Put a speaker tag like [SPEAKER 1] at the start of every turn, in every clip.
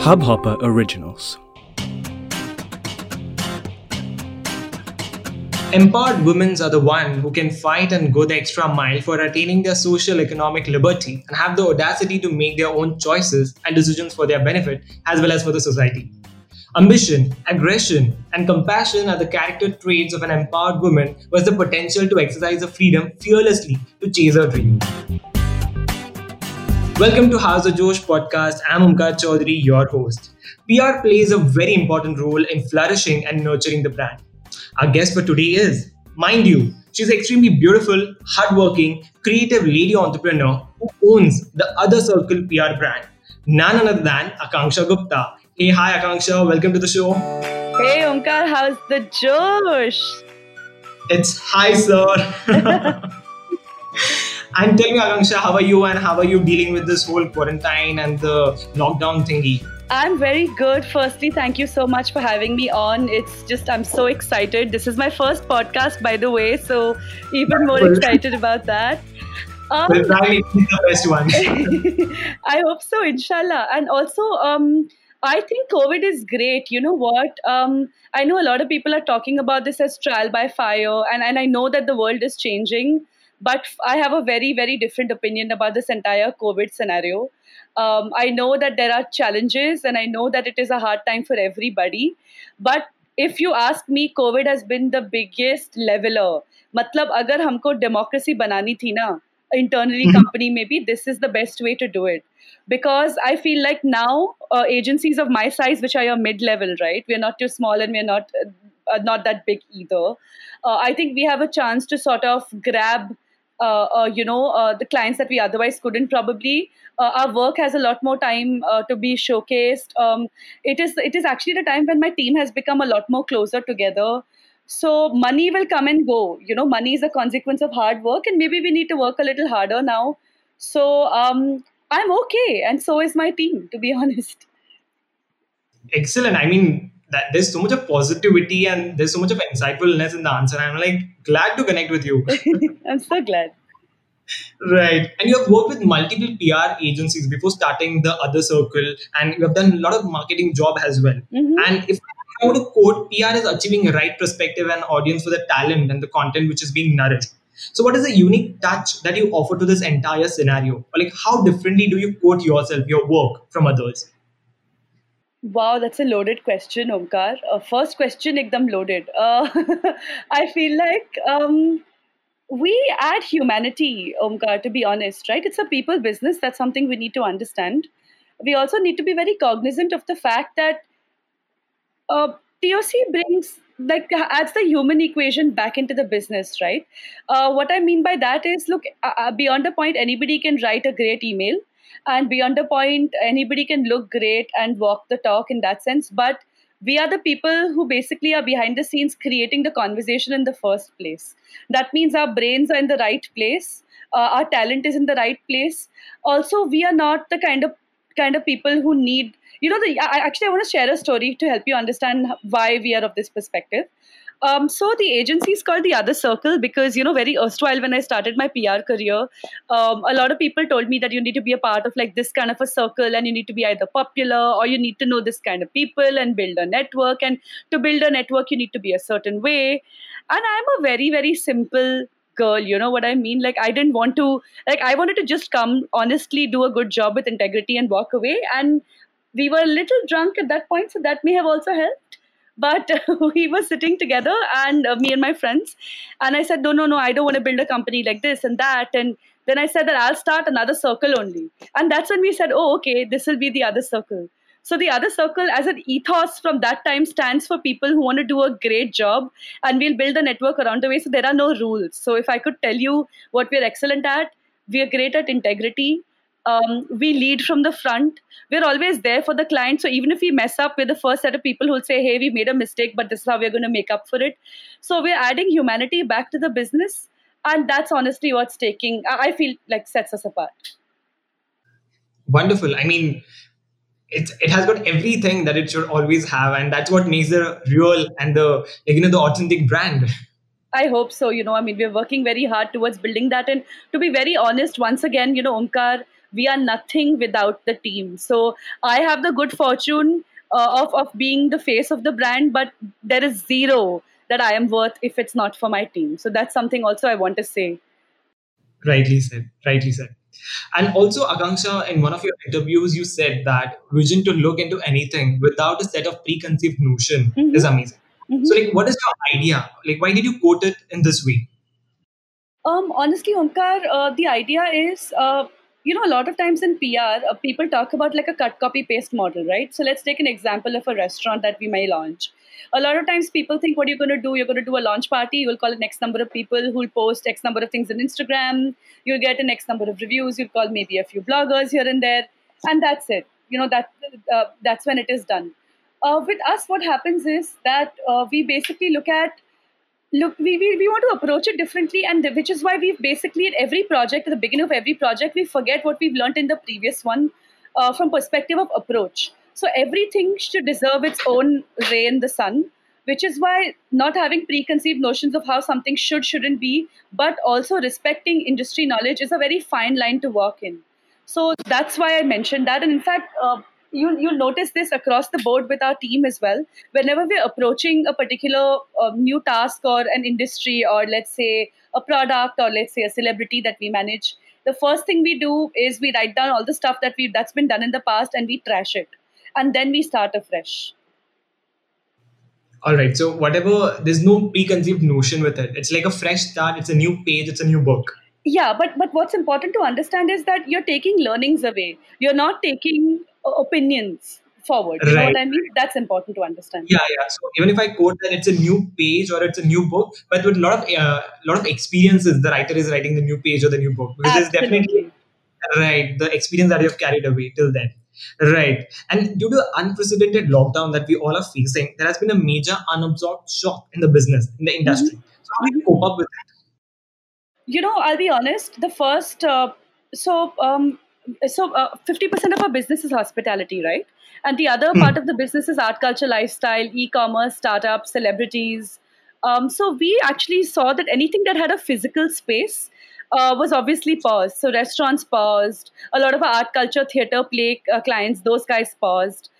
[SPEAKER 1] Hubhopper Originals.
[SPEAKER 2] Empowered women are the one who can fight and go the extra mile for attaining their social economic liberty and have the audacity to make their own choices and decisions for their benefit as well as for the society. Ambition, aggression, and compassion are the character traits of an empowered woman who has the potential to exercise her freedom fearlessly to chase her dream. Welcome to House of Josh podcast. I'm Omkar Chaudhary, your host. PR plays a very important role in flourishing and nurturing the brand. Our guest for today is, mind you, she's extremely beautiful, hardworking, creative lady entrepreneur who owns the Other Circle PR brand. None other than Aakanksha Gupta. Hey, hi Aakanksha, welcome to the show.
[SPEAKER 3] Hey Omkar, how's the Josh?
[SPEAKER 2] It's hi, sir. And tell me, Aakanksha, how are you and how are you dealing with this whole quarantine and the lockdown thingy?
[SPEAKER 3] I'm very good. Firstly, thank you so much for having me on. It's just, I'm so excited. This is my first podcast, by the way, so even more excited about that.
[SPEAKER 2] Um, well, probably the best one.
[SPEAKER 3] I hope so, inshallah. And also, um, I think COVID is great. You know what? Um, I know a lot of people are talking about this as trial by fire, and, and I know that the world is changing. But I have a very, very different opinion about this entire COVID scenario. Um, I know that there are challenges and I know that it is a hard time for everybody. But if you ask me, COVID has been the biggest leveler. मतलब अगर हमको democracy बनानी थी ना internally mm-hmm. company maybe this is the best way to do it because i feel like now uh, agencies of my size which are your mid level right we're not too small and we're not uh, not that big either uh, i think we have a chance to sort of grab uh, uh, you know uh, the clients that we otherwise couldn't probably our work has a lot more time to be showcased um, it is it is actually the time when my team has become a lot more closer together so money will come and go you know money is a consequence of hard work and maybe we need to work a little harder now so um, i'm okay and so is my team to be honest
[SPEAKER 2] excellent i mean that there's so much of positivity and there's so much of insightfulness in the answer. I'm like glad to connect with you.
[SPEAKER 3] I'm so glad.
[SPEAKER 2] Right. And you have worked with multiple PR agencies before starting the other circle, and you have done a lot of marketing job as well. Mm-hmm. And if I were to quote, PR is achieving a right perspective and audience for the talent and the content which is being nourished. So, what is the unique touch that you offer to this entire scenario? Or like, how differently do you quote yourself, your work from others?
[SPEAKER 3] Wow, that's a loaded question, Omkar. Uh, first question, ekdam loaded. Uh, I feel like um, we add humanity, Omkar, to be honest, right? It's a people business. That's something we need to understand. We also need to be very cognizant of the fact that uh, TOC brings like adds the human equation back into the business, right? Uh, what I mean by that is, look, uh, uh beyond a point, anybody can write a great email and beyond a point anybody can look great and walk the talk in that sense but we are the people who basically are behind the scenes creating the conversation in the first place. That means our brains are in the right place uh, our talent is in the right place. Also we are not the kind of kind of people who need you know the I, actually i want to share a story to help you understand why we are of this perspective um, so the agency is called the Other Circle because you know very erstwhile when I started my PR career, um, a lot of people told me that you need to be a part of like this kind of a circle and you need to be either popular or you need to know this kind of people and build a network. And to build a network, you need to be a certain way. And I'm a very very simple girl you know what i mean like i didn't want to like i wanted to just come honestly do a good job with integrity and walk away and we were a little drunk at that point so that may have also helped but we were sitting together and uh, me and my friends. And i said no no no i don't want to build a company like this and that. And then i said that i'll start another circle only. And that's when we said oh okay this will be the other circle. So the other circle as an ethos from that time stands for people who want to do a great job. And we'll build a network around the way. So there are no rules. So if i could tell you what we're excellent at we are great at integrity um, we lead from the front. We're always there for the client. So even if we mess up, we're the first set of people who'll say, hey, we made a mistake, but this is how we're going to make up for it. So we're adding humanity back to the business. And that's honestly what's taking, I feel like sets us apart.
[SPEAKER 2] Wonderful. I mean, it, it has got everything that it should always have. And that's what makes the real and the, you know, the authentic brand.
[SPEAKER 3] I hope so. You know, I mean, we're working very hard towards building that. And to be very honest, once again, you know, Omkar, we are nothing without the team. So I have the good fortune uh, of, of being the face of the brand, but there is zero that I am worth if it's not for my team. So that's something also I want to say.
[SPEAKER 2] Rightly said. Rightly said. And also, Aakanksha, in one of your interviews, you said that vision to look into anything without a set of preconceived notion mm-hmm. is amazing. Mm-hmm. So, like, what is your idea? Like, why did you quote it in this way?
[SPEAKER 3] Um, honestly, Omkar, uh, the idea is, uh, you know, a lot of times in PR, uh, people talk about like a cut, copy, paste model, right? So let's take an example of a restaurant that we may launch. A lot of times people think, what are you going to do? You're going to do a launch party. You'll call an X number of people who'll post X number of things on Instagram. You'll get an X number of reviews. You'll call maybe a few bloggers here and there. And that's it. You know, that uh, that's when it is done. Uh, with us, what happens is that uh, we basically look at look we, we, we want to approach it differently and which is why we've basically at every project at the beginning of every project we forget what we've learned in the previous one uh, from perspective of approach. So everything should deserve its own ray in the sun which is why not having preconceived notions of how something should shouldn't be but also respecting industry knowledge is a very fine line to walk in. So that's why i mentioned that. And in fact uh, you, you'll notice this across the board with our team as well. Whenever we're approaching a particular uh, new task or an industry, or let's say a product, or let's say a celebrity that we manage, the first thing we do is we write down all the stuff that we that's been done in the past and we trash it, and then we start afresh.
[SPEAKER 2] All right. So whatever, there's no preconceived notion with it. It's like a fresh start. It's a new page. It's a new book
[SPEAKER 3] yeah but but what's important to understand is that you're taking learnings away you're not taking opinions forward. You right. know what I mean? That's important to understand.
[SPEAKER 2] Yeah, yeah. So even if I quote that it's a new page or it's a new book, but with a lot of uh, lot of experiences, the writer is writing the new page or the new book because it's definitely right the experience that you've carried away till then. Right. And due to the unprecedented lockdown that we all are facing, there has been a major unabsorbed shock in the business, in the industry. Mm-hmm. So how do you cope up with it?
[SPEAKER 3] You know, I'll be honest. The first, uh, so um, so uh, 50% of our business is hospitality right? And the other mm. part of the business is art culture lifestyle e-commerce startups celebrities. Um, so we actually saw that anything that had a physical space uh, was obviously paused. So restaurants paused. A lot of our art culture theater play uh, clients those guys paused.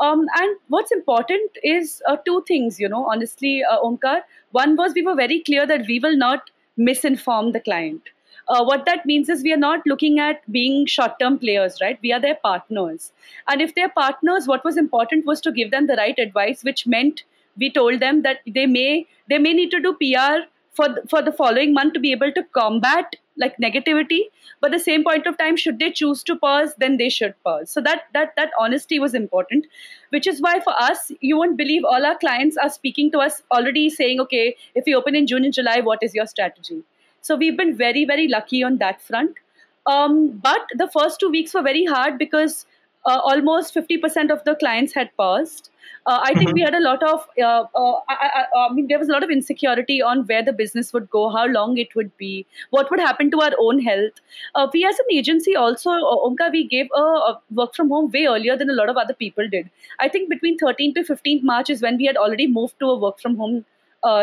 [SPEAKER 3] Um, and what's important is uh, two things you know honestly uh, omkar. One was we were very clear that we will not misinform the client uh, what that means is we are not looking at being short term players, right? We are their partners. And if they're partners, what was important was to give them the right advice, which meant we told them that they may they may need to do PR for the, for the following month to be able to combat like negativity but the same point of time should they choose to pause then they should pause so that that that honesty was important which is why for us you won't believe all our clients are speaking to us already saying okay if we open in june and july what is your strategy so we've been very, very lucky on that front. Um, but the first two weeks were very hard because uh, almost 50% of the clients had paused. Uh, I think mm-hmm. we had a lot of, uh, uh, I, I, I, mean, there was a lot of insecurity on where the business would go, how long it would be, what would happen to our own health. Uh, we as an agency also, uh, Omkar, we gave a, a, work from home way earlier than a lot of other people did. I think between 13th to 15th March is when we had already moved to a work from home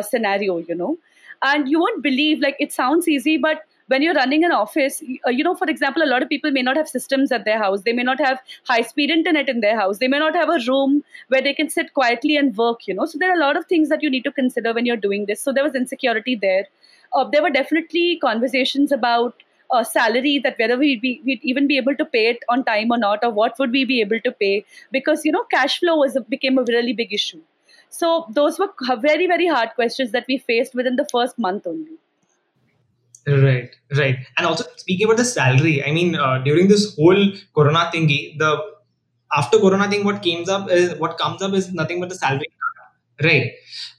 [SPEAKER 3] scenario, you know and you won't believe like it sounds easy but when you're running an office uh, you know for example a lot of people may not have systems at their house. They may not have high speed internet in their house. They may not have a room where they can sit quietly and work you know. So there are a lot of things that you need to consider when you're doing this. So there was insecurity there. Uh, there were definitely conversations about uh, salary that whether we'd, be, we'd even be able to pay it on time or not or what would we be able to pay. Because you know cash flow was a, became a really big issue so those were very, very hard questions that we faced within the first month only.
[SPEAKER 2] Right, right. And also speaking about the salary, I mean, uh, during this whole Corona thingy, the after Corona thing, what comes up is what comes up is nothing but the salary, right?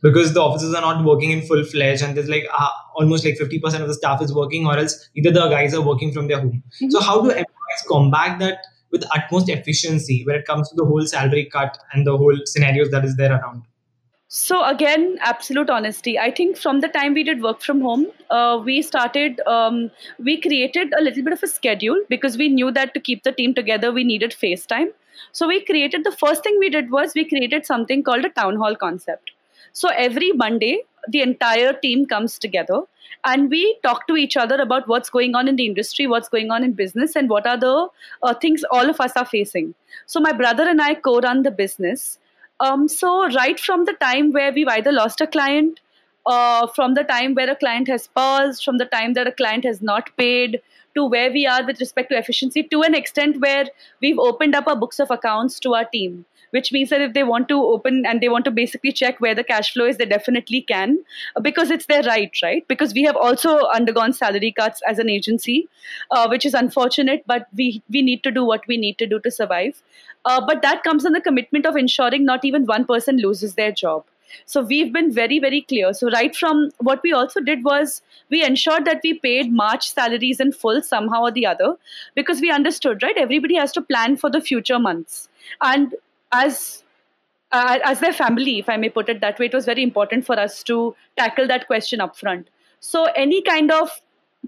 [SPEAKER 2] Because the offices are not working in full fledged, and there's like uh, almost like fifty percent of the staff is working, or else either the guys are working from their home. Mm-hmm. So how do employees combat that with utmost efficiency when it comes to the whole salary cut and the whole scenarios that is there around?
[SPEAKER 3] So again, absolute honesty. I think from the time we did work from home, uh, we started. Um, we created a little bit of a schedule because we knew that to keep the team together, we needed FaceTime. So we created the first thing we did was we created something called a town hall concept. So every Monday, the entire team comes together and we talk to each other about what's going on in the industry, what's going on in business, and what are the uh, things all of us are facing. So my brother and I co-run the business. Um, so right from the time where we've either lost a client, uh, from the time where a client has paused, from the time that a client has not paid, to where we are with respect to efficiency, to an extent where we've opened up our books of accounts to our team which means that if they want to open and they want to basically check where the cash flow is, they definitely can because it's their right, right? Because we have also undergone salary cuts as an agency, uh, which is unfortunate, but we, we need to do what we need to do to survive. Uh, but that comes in the commitment of ensuring not even one person loses their job. So we've been very, very clear. So right from what we also did was we ensured that we paid March salaries in full somehow or the other because we understood, right? Everybody has to plan for the future months. And as uh, as their family, if I may put it that way, it was very important for us to tackle that question upfront. So any kind of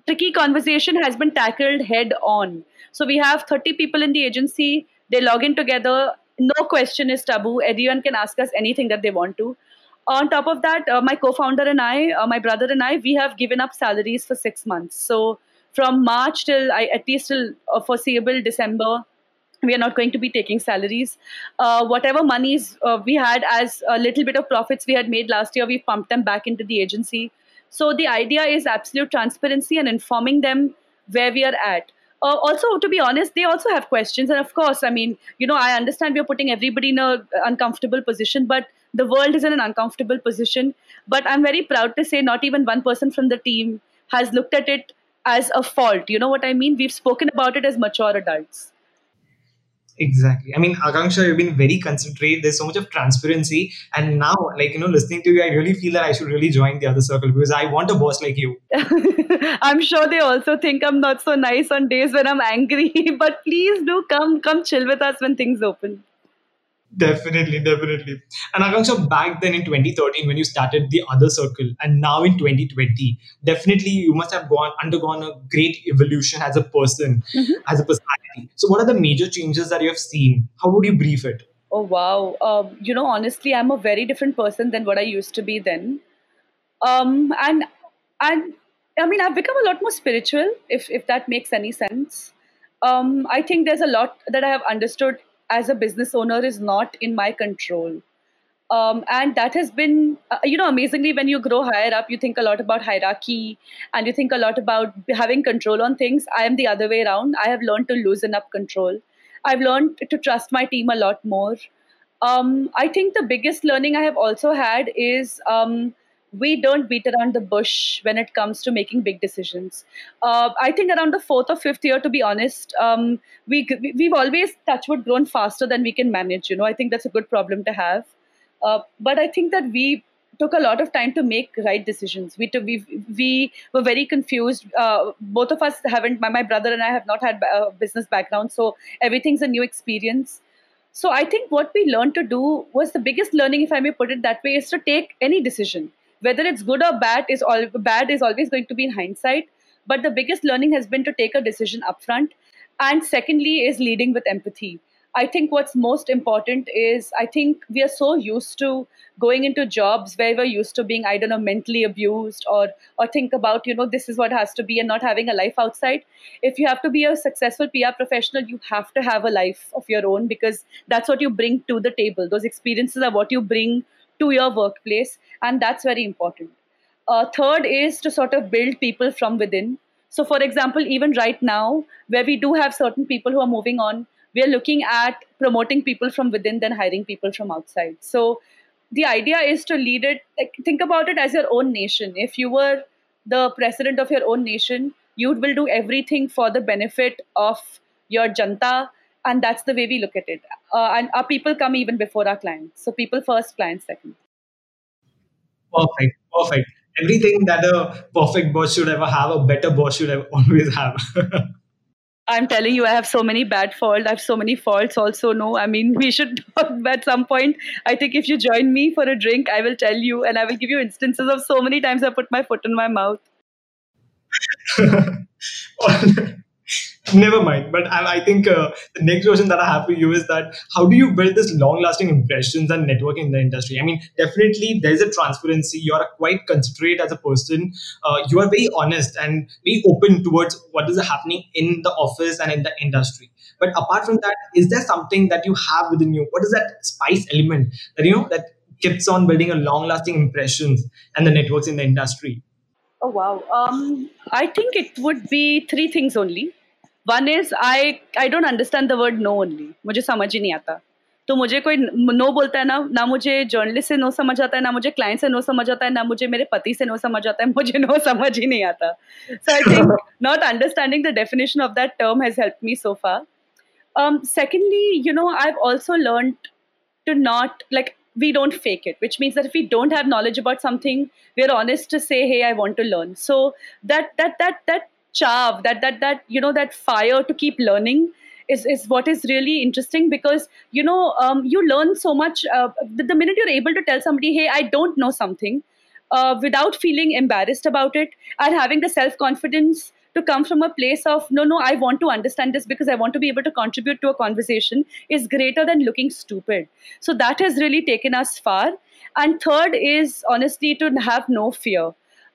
[SPEAKER 3] tricky conversation has been tackled head on. So we have 30 people in the agency. They log in together. No question is taboo. Everyone can ask us anything that they want to. On top of that, uh, my co-founder and I, uh, my brother and I, we have given up salaries for six months. So from March till I, at least till uh, foreseeable December, we are not going to be taking salaries. Uh, whatever monies uh, we had as a little bit of profits we had made last year, we pumped them back into the agency. So the idea is absolute transparency and informing them where we are at. Uh, also, to be honest, they also have questions, and of course, I mean, you know, I understand we are putting everybody in a uncomfortable position, but the world is in an uncomfortable position. But I'm very proud to say, not even one person from the team has looked at it as a fault. You know what I mean? We've spoken about it as mature adults.
[SPEAKER 2] Exactly. I mean, Aakanksha, you've been very concentrated. There's so much of transparency. And now, like, you know, listening to you, I really feel that I should really join the other circle because I want a boss like you.
[SPEAKER 3] I'm sure they also think I'm not so nice on days when I'm angry. But please do come, come chill with us when things open.
[SPEAKER 2] Definitely, definitely. And Aakanksha, back then in 2013, when you started the other circle, and now in 2020, definitely you must have gone undergone a great evolution as a person, mm-hmm. as a personality. So, what are the major changes that you have seen? How would you brief it?
[SPEAKER 3] Oh wow! Um, you know, honestly, I'm a very different person than what I used to be then. Um, and and I mean, I've become a lot more spiritual, if if that makes any sense. Um, I think there's a lot that I have understood as a business owner is not in my control. Um, and that has been, uh, you know, amazingly, when you grow higher up, you think a lot about hierarchy and you think a lot about having control on things. I am the other way around. I have learned to loosen up control. I've learned to trust my team a lot more. Um, I think the biggest learning I have also had is um, we don't beat around the bush when it comes to making big decisions. Uh, I think around the fourth or fifth year, to be honest, um, we we've always touchwood grown faster than we can manage. You know, I think that's a good problem to have. Uh, but I think that we took a lot of time to make right decisions. We took, we we were very confused. Uh, both of us haven't. My, my brother and I have not had a business background, so everything's a new experience. So I think what we learned to do was the biggest learning, if I may put it that way, is to take any decision whether it's good or bad is all bad is always going to be in hindsight but the biggest learning has been to take a decision upfront. And secondly is leading with empathy. I think what's most important is i think we are so used to going into jobs where we're used to being i don't know mentally abused or or think about you know this is what has to be and not having a life outside. If you have to be a successful pr professional you have to have a life of your own because that's what you bring to the table. Those experiences are what you bring to your workplace, and that's very important. Uh, third is to sort of build people from within. So, for example, even right now, where we do have certain people who are moving on, we are looking at promoting people from within than hiring people from outside. So, the idea is to lead it, like, think about it as your own nation. If you were the president of your own nation, you will do everything for the benefit of your janta and that's the way we look at it uh, and our people come even before our clients so people first clients second
[SPEAKER 2] perfect perfect everything that a perfect boss should ever have a better boss should ever always have
[SPEAKER 3] I'm telling you, I have so many bad faults. I have so many faults also. No, I mean, we should at some point. I think if you join me for a drink, I will tell you and I will give you instances of so many times I put my foot in my mouth.
[SPEAKER 2] Never mind. But I, I think uh, the next question that I have for you is that how do you build this long-lasting impressions and networking in the industry? I mean, definitely there is a transparency. You are quite considerate as a person. Uh, you are very honest and very open towards what is happening in the office and in the industry. But apart from that, is there something that you have within you? What is that spice element that you know that keeps on building a long-lasting impressions and the networks in the industry?
[SPEAKER 3] Oh wow. Um, I think it would be three things only. One is I I don't understand the word no only. मुझे समझ ही नहीं आता. तो मुझे कोई no बोलता है ना ना मुझे जर्नलिस्ट से नो समझ आता है ना मुझे क्लाइंट से नो समझ आता है ना मुझे मेरे पति से नो समझ आता है मुझे नो समझ ही नहीं आता so I think not understanding the definition of that term has help me so far secondly you know i've also learned to not like we don't fake it which means that if we don't have knowledge about something we're honest to say hey i want to learn so that that that that chav that that that you know that fire to keep learning is, is what is really interesting because you know um, you learn so much uh, the, the, minute you're able to tell somebody hey i don't know something uh, without feeling embarrassed about it and having the self-confidence to come from a place of no no i want to understand this because i want to be able to contribute to a conversation is greater than looking stupid. So that has really taken us far. And third is honestly to have no fear.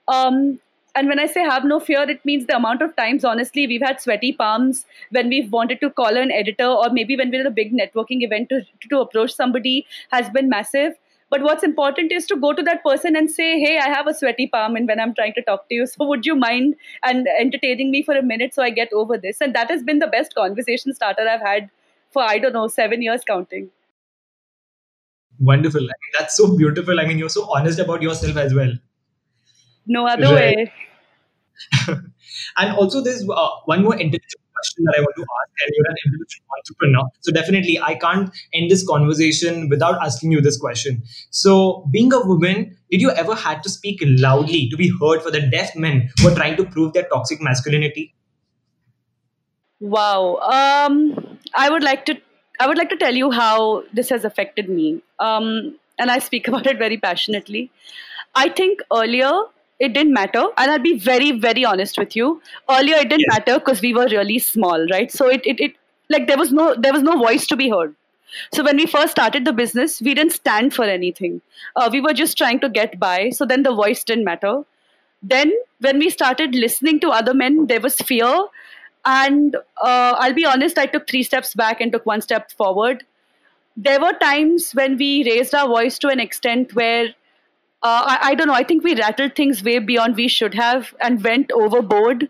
[SPEAKER 3] Um, and when I say have no fear, it means the amount of times, honestly, we've had sweaty palms when we've wanted to call an editor, or maybe when we're at a big networking event to, to approach somebody, has been massive. But what's important is to go to that person and say, hey, I have a sweaty palm and when I'm trying to talk to you. So would you mind and entertaining me for a minute so I get over this? And that has been the best conversation starter I've had for, I don't know, seven years counting.
[SPEAKER 2] Wonderful. That's so beautiful. I mean, you're so honest about yourself as well.
[SPEAKER 3] No other right. way.
[SPEAKER 2] and also, there's uh, one more intelligent question that I want to ask, and you're an individual entrepreneur. So definitely, I can't end this conversation without asking you this question. So, being a woman, did you ever had to speak loudly to be heard for the deaf men who are trying to prove their toxic masculinity?
[SPEAKER 3] Wow. Um, I would like to. I would like to tell you how this has affected me. Um, and I speak about it very passionately. I think earlier it didn't matter. And i'll be very very honest with you. Earlier it didn't matter because we were really small right? So it, it, it like there was no there was no voice to be heard. So when we first started the business we didn't stand for anything. Uh, we were just trying to get by. So then the voice didn't matter. Then when we started listening to other men there was fear. And uh, i'll be honest i took three steps back and took one step forward. There were times when we raised our voice to an extent where I, I, don't know. I think we rattled things way beyond we should have and went overboard.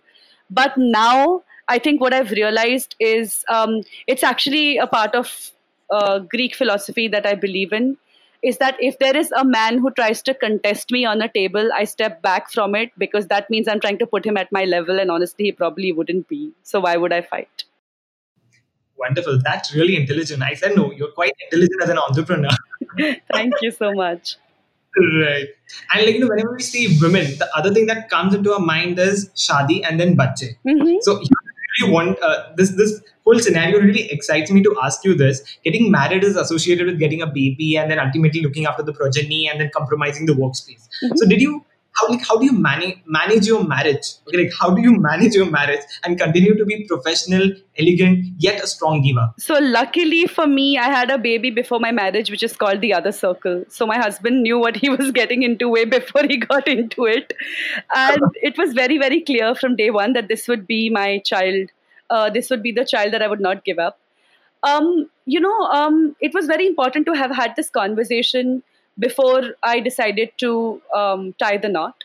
[SPEAKER 3] But now, I think what I've realized is um, it's actually a part of uh, Greek philosophy that I believe in. Is that if there is a man who tries to contest me on a table, I step back from it because that means I'm trying to put him at my level, and honestly, he probably wouldn't be. So why would I fight?
[SPEAKER 2] Wonderful. That's really intelligent. I said no. You're quite intelligent as an entrepreneur.
[SPEAKER 3] Thank you so much.
[SPEAKER 2] Right. And like you know, whenever we see women, the other thing that comes into our mind is shadi and then bache. Mm-hmm. So really want uh, this this whole scenario really excites me to ask you this. Getting married is associated with getting a baby and then ultimately looking after the progeny and then compromising the workspace. Mm-hmm. So did you how like how do you manage manage your marriage? Okay like how do you manage your marriage and continue to be professional elegant yet a strong diva
[SPEAKER 3] so luckily for me i had a baby before my marriage which is called the other circle. So my husband knew what he was getting into way before he got into it. And it was very very clear from day one that this would be my child uh, this would be the child that i would not give up. Um, you know um, it was very important to have had this conversation before I decided to um, tie the knot.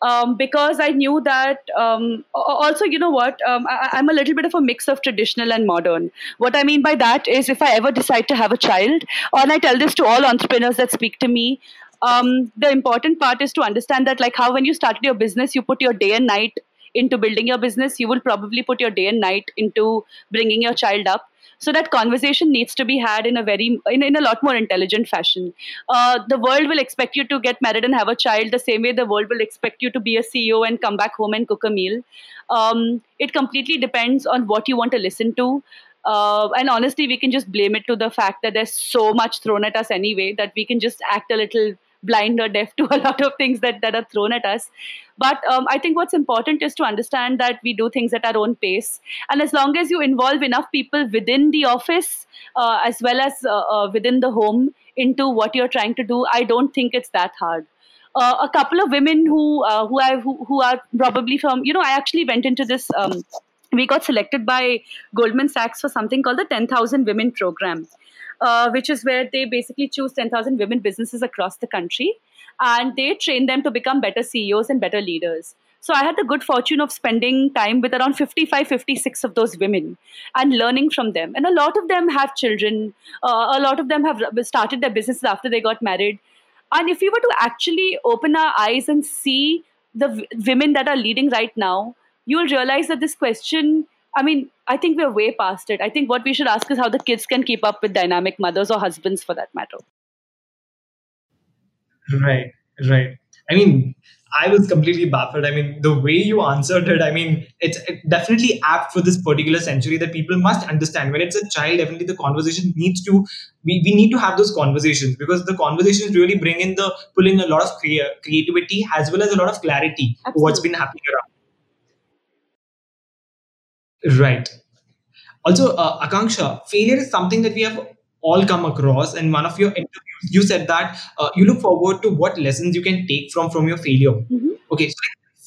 [SPEAKER 3] Um, because I knew that um, also, you know what, um, I, am a little bit of a mix of traditional and modern. What I mean by that is if I ever decide to have a child, and I tell this to all entrepreneurs that speak to me, um, the important part is to understand that, like how when you started your business, you put your day and night into building your business, you will probably put your day and night into bringing your child up so that conversation needs to be had in a very in, in a lot more intelligent fashion. Uh, the world will expect you to get married and have a child the same way the world will expect you to be a ceo and come back home and cook a meal. Um, it completely depends on what you want to listen to. Uh, and honestly we can just blame it to the fact that there's so much thrown at us anyway that we can just act a little blind or deaf to a lot of things that, that are thrown at us. But um, I think what's important is to understand that we do things at our own pace. And as long as you involve enough people within the office uh, as well as uh, uh, within the home into what you're trying to do, I don't think it's that hard. Uh, a couple of women who uh, who I who, who, are probably from you know I actually went into this um, we got selected by Goldman Sachs for something called the 10,000 Women Program, uh, which is where they basically choose 10,000 women businesses across the country and they train them to become better CEOs and better leaders. So I had the good fortune of spending time with around 55, 56 of those women and learning from them. And a lot of them have children. Uh, a lot of them have started their businesses after they got married. And if we were to actually open our eyes and see the women that are leading right now, you'll realize that this question I mean, I think we're way past it. I think what we should ask is how the kids can keep up with dynamic mothers or husbands for that matter.
[SPEAKER 2] Right, right. I mean, I was completely baffled. I mean, the way you answered it, I mean, it's definitely apt for this particular century that people must understand. When it's a child, definitely the conversation needs to, we, we need to have those conversations because the conversations really bring in the, pull in a lot of crea- creativity as well as a lot of clarity Absolutely. what's been happening around. Right. Also, uh, Aakanksha, failure is something that we have all come across. And one of your interviews, you said that uh, you look forward to what lessons you can take from from your failure. Mm-hmm. Okay, so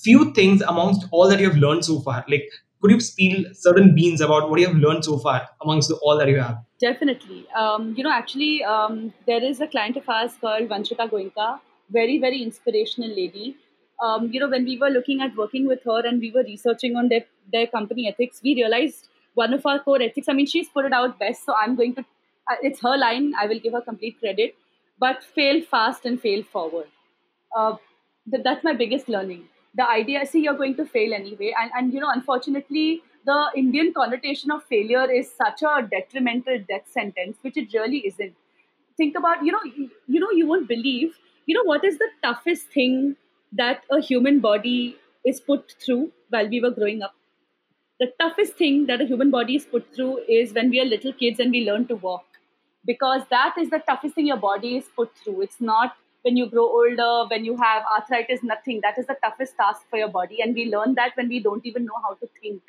[SPEAKER 2] few things amongst all that you have learned so far. Like, could you spill certain beans about what you have learned so far amongst the, all that you have?
[SPEAKER 3] Definitely. Um, you know, actually, um, there is a client of ours called Vanshika Goenka, very very inspirational lady um, you know, when we were looking at working with her and we were researching on their, their company ethics, we realized one of our core ethics, I mean, she's put it out best, so I'm going to, uh, it's her line, I will give her complete credit, but fail fast and fail forward. Uh, th- that's my biggest learning. The idea, see, you're going to fail anyway. And, and, you know, unfortunately, the Indian connotation of failure is such a detrimental death sentence, which it really isn't. Think about, you know, you, you know, you won't believe, you know, what is the toughest thing that a human body is put through while we were growing up. The toughest thing that a human body is put through is when we are little kids and we learn to walk. Because that is the toughest thing your body is put through. It's not when you grow older, when you have arthritis, nothing. That is the toughest task for your body. And we learn that when we don't even know how to think.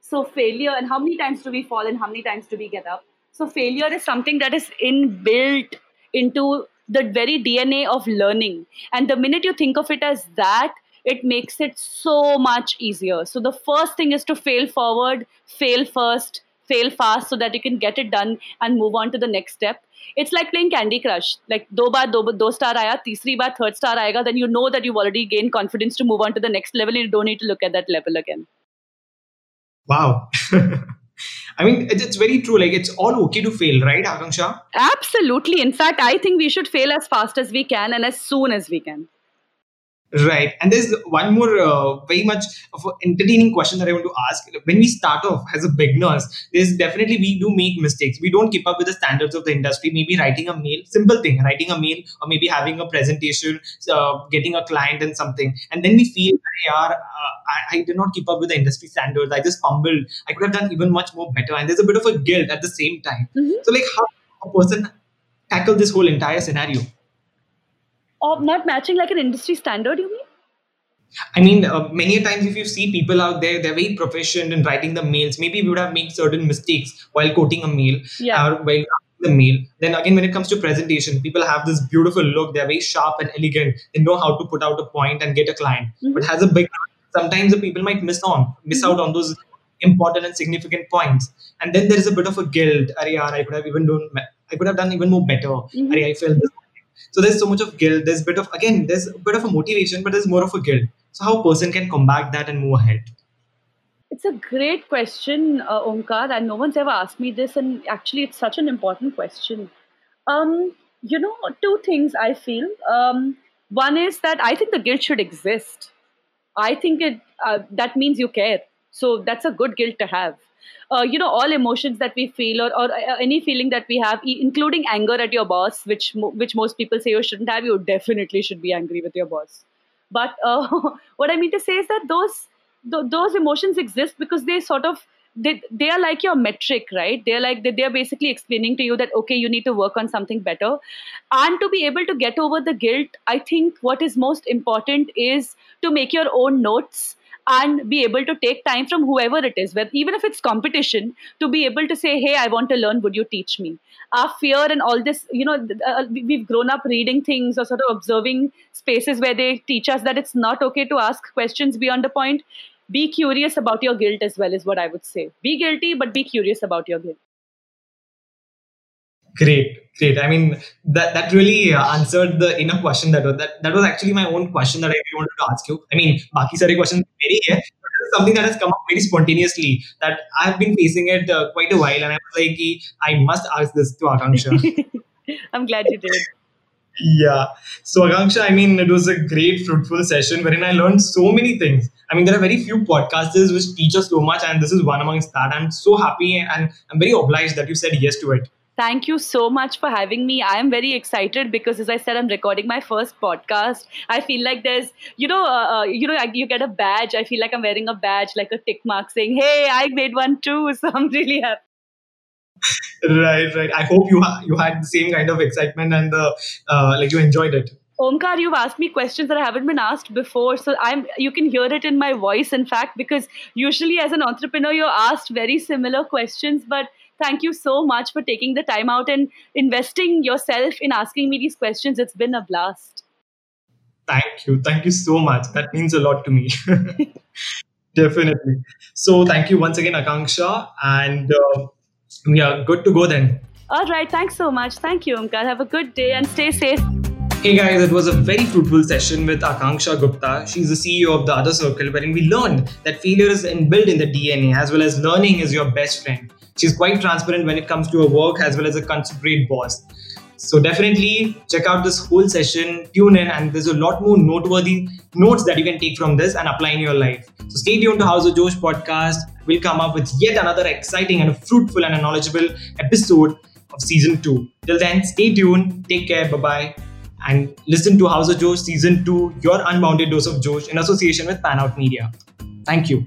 [SPEAKER 3] So, failure, and how many times do we fall and how many times do we get up? So, failure is something that is inbuilt into the very DNA of learning. And the minute you think of it as that, it makes it so much easier. So the first thing is to fail forward, fail first, fail fast so that you can get it done and move on to the next step. It's like playing Candy Crush. Like do bar do, do star aaya, tisri ba third star aayega, then you know that you've already gained confidence to move on to the next level and you don't need to look at that level again.
[SPEAKER 2] Wow. I mean, it's very true. Like, it's all okay to fail, right, Aakanksha?
[SPEAKER 3] Absolutely. In fact, I think we should fail as fast as we can and as soon as we can.
[SPEAKER 2] Right. And there's one more uh, very much of entertaining question that I want to ask. When we start off as a beginners, there's definitely we do make mistakes. We don't keep up with the standards of the industry. Maybe writing a mail, simple thing, writing a mail, or maybe having a presentation, uh, getting a client and something. And then we feel, yeah, uh, I, I did not keep up with the industry standards. I just fumbled. I could have done even much more better. And there's a bit of a guilt at the same time. Mm-hmm. So, like, how a person tackle this whole entire scenario?
[SPEAKER 3] Of not matching like an industry standard, you mean?
[SPEAKER 2] I mean, uh, many times if you see people out there, they're very proficient in writing the mails. Maybe we would have made certain mistakes while quoting a mail yeah. or while the mail. Then again, when it comes to presentation, people have this beautiful look. They're very sharp and elegant. They know how to put out a point and get a client. Mm-hmm. But has a big. Sometimes the people might miss on, miss mm-hmm. out on those important and significant points. And then there is a bit of a guilt. I could have even done. I could have done even more better. Mm-hmm. I felt this so there's so much of guilt. There's a bit of again, there's a bit of a motivation, but there's more of a guilt. So how a person can combat that and move ahead?
[SPEAKER 3] It's a great question, uh, Omkar, and no one's ever asked me this. And actually, it's such an important question. Um, you know, two things I feel. Um, one is that I think the guilt should exist. I think it uh, that means you care. So that's a good guilt to have uh, you know all emotions that we feel or, or uh, any feeling that we have including anger at your boss which which most people say you shouldn't have you definitely should be angry with your boss. But uh, what i mean to say is that those th- those emotions exist because they sort of they, they are like your metric right? They're like they're basically explaining to you that okay you need to work on something better. And to be able to get over the guilt i think what is most important is to make your own notes and be able to take time from whoever it is, whether, even if it's competition, to be able to say, hey, I want to learn, would you teach me? Our fear and all this, you know, uh, we've grown up reading things or sort of observing spaces where they teach us that it's not okay to ask questions beyond a point. Be curious about your guilt as well, is what I would say. Be guilty, but be curious about your guilt.
[SPEAKER 2] Great, great. I mean, that that really uh, answered the inner question that was that that was actually my own question that I really wanted to ask you. I mean, baki sare questions very hai, but this is something that has come up very spontaneously that I've been facing it uh, quite a while, and I was like, I must ask this to Aakanksha.
[SPEAKER 3] I'm glad you did.
[SPEAKER 2] Yeah. So Aakanksha, I mean, it was a great, fruitful session wherein I learned so many things. I mean, there are very few podcasters which teach us so much, and this is one amongst that. I'm so happy and I'm very obliged that you said yes to it.
[SPEAKER 3] Thank you so much for having me. I am very excited because, as I said, I'm recording my first podcast. I feel like there's, you know, uh, uh, you know, you get a badge. I feel like I'm wearing a badge, like a tick mark, saying, "Hey, I made one too." So I'm really happy.
[SPEAKER 2] Right, right. I hope you ha- you had the same kind of excitement and the uh, like you enjoyed it.
[SPEAKER 3] Omkar, you've asked me questions that I haven't been asked before. So I'm you can hear it in my voice, in fact, because usually as an entrepreneur, you're asked very similar questions, but thank you so much for taking the time out and investing yourself in asking me these questions. It's been a blast.
[SPEAKER 2] Thank you. Thank you so much. That means a lot to me. Definitely. So, thank you once again, Aakanksha. And uh, we are good to go then.
[SPEAKER 3] All right. Thanks so much. Thank you, Omkar. Have a good day and stay safe.
[SPEAKER 2] Hey guys, it was a very fruitful session with Aakanksha Gupta. She's the CEO of the Other Circle, wherein we learned that failure is inbuilt in the DNA as well as learning is your best friend. She's quite transparent when it comes to her work as well as a considerate boss. So definitely check out this whole session, tune in, and there's a lot more noteworthy notes that you can take from this and apply in your life. So stay tuned to House of Josh podcast. We'll come up with yet another exciting and fruitful and knowledgeable episode of season two. Till then, stay tuned, take care, bye bye, and listen to House of Josh season two, your unbounded dose of Josh in association with Panout Media. Thank you.